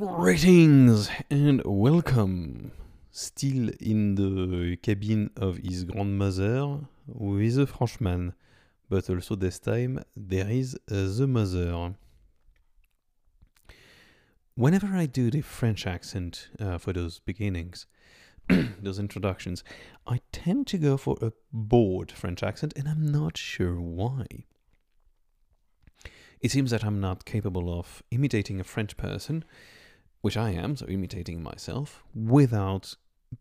Greetings and welcome. Still in the cabin of his grandmother with a Frenchman, but also this time there is uh, the mother. Whenever I do the French accent uh, for those beginnings, those introductions, I tend to go for a bored French accent, and I'm not sure why. It seems that I'm not capable of imitating a French person, which I am, so imitating myself, without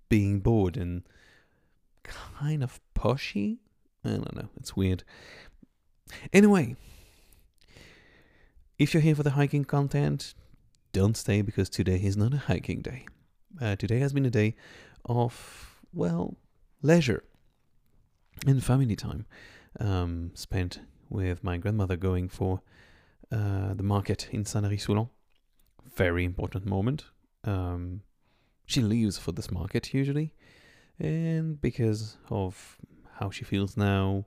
being bored and kind of pushy. I don't know, it's weird. Anyway, if you're here for the hiking content, don't stay because today is not a hiking day. Uh, today has been a day of, well, leisure and family time um, spent with my grandmother going for uh, the market in Saint-Lary-Soulan. Very important moment. Um, she leaves for this market usually, and because of how she feels now,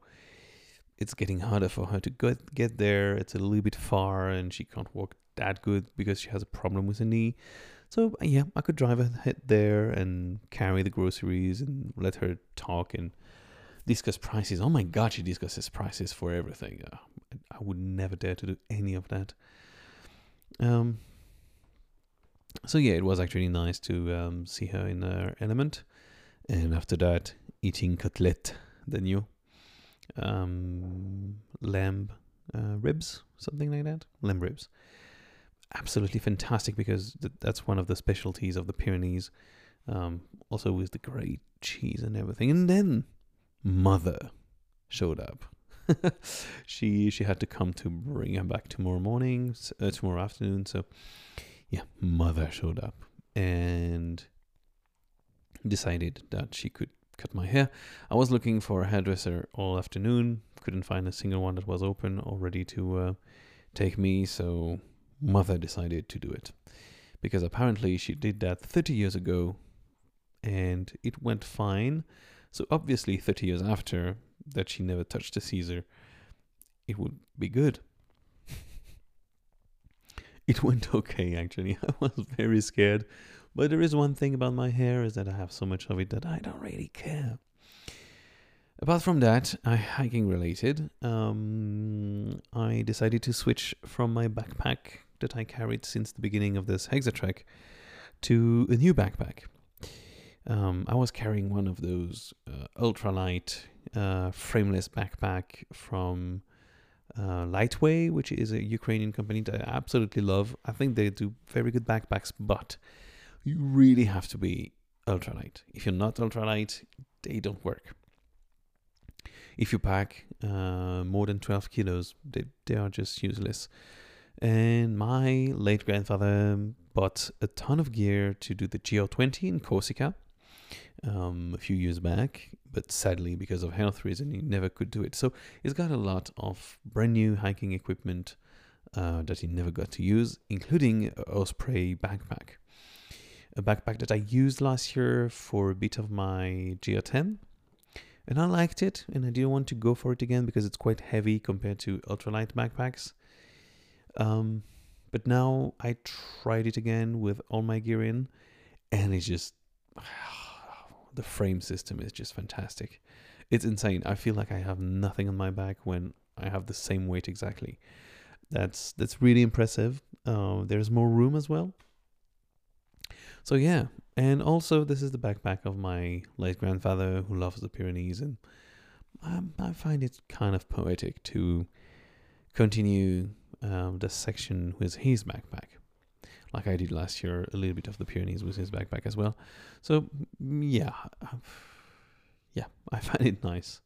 it's getting harder for her to get get there. It's a little bit far, and she can't walk that good because she has a problem with her knee. So yeah, I could drive her there and carry the groceries and let her talk and discuss prices. Oh my god, she discusses prices for everything. Uh, I would never dare to do any of that. Um. So yeah, it was actually nice to um, see her in her element, and after that, eating cutlet, the new um, lamb uh, ribs, something like that, lamb ribs. Absolutely fantastic because th- that's one of the specialties of the Pyrenees. Um, also with the great cheese and everything, and then mother showed up. she she had to come to bring her back tomorrow morning, uh, tomorrow afternoon. So yeah, mother showed up and decided that she could cut my hair. I was looking for a hairdresser all afternoon, couldn't find a single one that was open or ready to uh, take me. So mother decided to do it because apparently she did that 30 years ago and it went fine. So obviously, 30 years after that, she never touched a Caesar, it would be good. It went okay, actually. I was very scared. But there is one thing about my hair is that I have so much of it that I don't really care. Apart from that, I hiking related, um, I decided to switch from my backpack that I carried since the beginning of this Hexatrek to a new backpack. Um, I was carrying one of those uh, ultralight, uh, frameless backpack from uh, LiteWay, which is a Ukrainian company that I absolutely love. I think they do very good backpacks, but you really have to be ultralight. If you're not ultralight, they don't work. If you pack uh, more than 12 kilos, they, they are just useless. And my late grandfather bought a ton of gear to do the GR20 in Corsica um, a few years back, but sadly, because of health reason, he never could do it. So he's got a lot of brand new hiking equipment uh, that he never got to use, including Osprey backpack. A backpack that I used last year for a bit of my GR10. And I liked it, and I didn't want to go for it again because it's quite heavy compared to ultralight backpacks. Um, but now I tried it again with all my gear in, and it's just the frame system is just fantastic. It's insane. I feel like I have nothing on my back when I have the same weight exactly. That's that's really impressive. Uh, there's more room as well. So yeah, and also this is the backpack of my late grandfather who loves the Pyrenees, and um, I find it kind of poetic to continue um, this section with his backpack like I did last year, a little bit of the Pyrenees with his backpack as well. So yeah, yeah, I find it nice.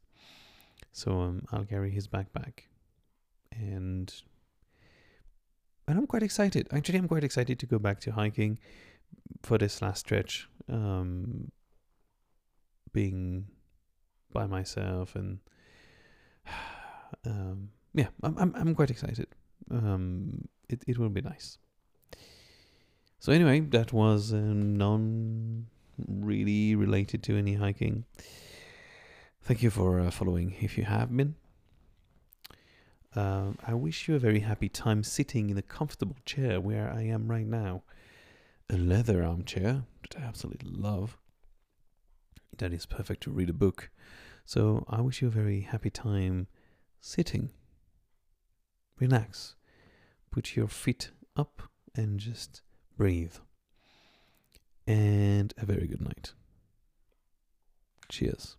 So um, I'll carry his backpack, and and I'm quite excited. Actually, I'm quite excited to go back to hiking for this last stretch. Um, being by myself and um, yeah, I'm I'm I'm quite excited. Um, it it will be nice. So anyway, that was um, non really related to any hiking. Thank you for uh, following if you have been. Uh, I wish you a very happy time sitting in a comfortable chair where I am right now. a leather armchair that I absolutely love. That is perfect to read a book. So I wish you a very happy time sitting. Relax. Put your feet up and just breathe. And a very good night. Cheers.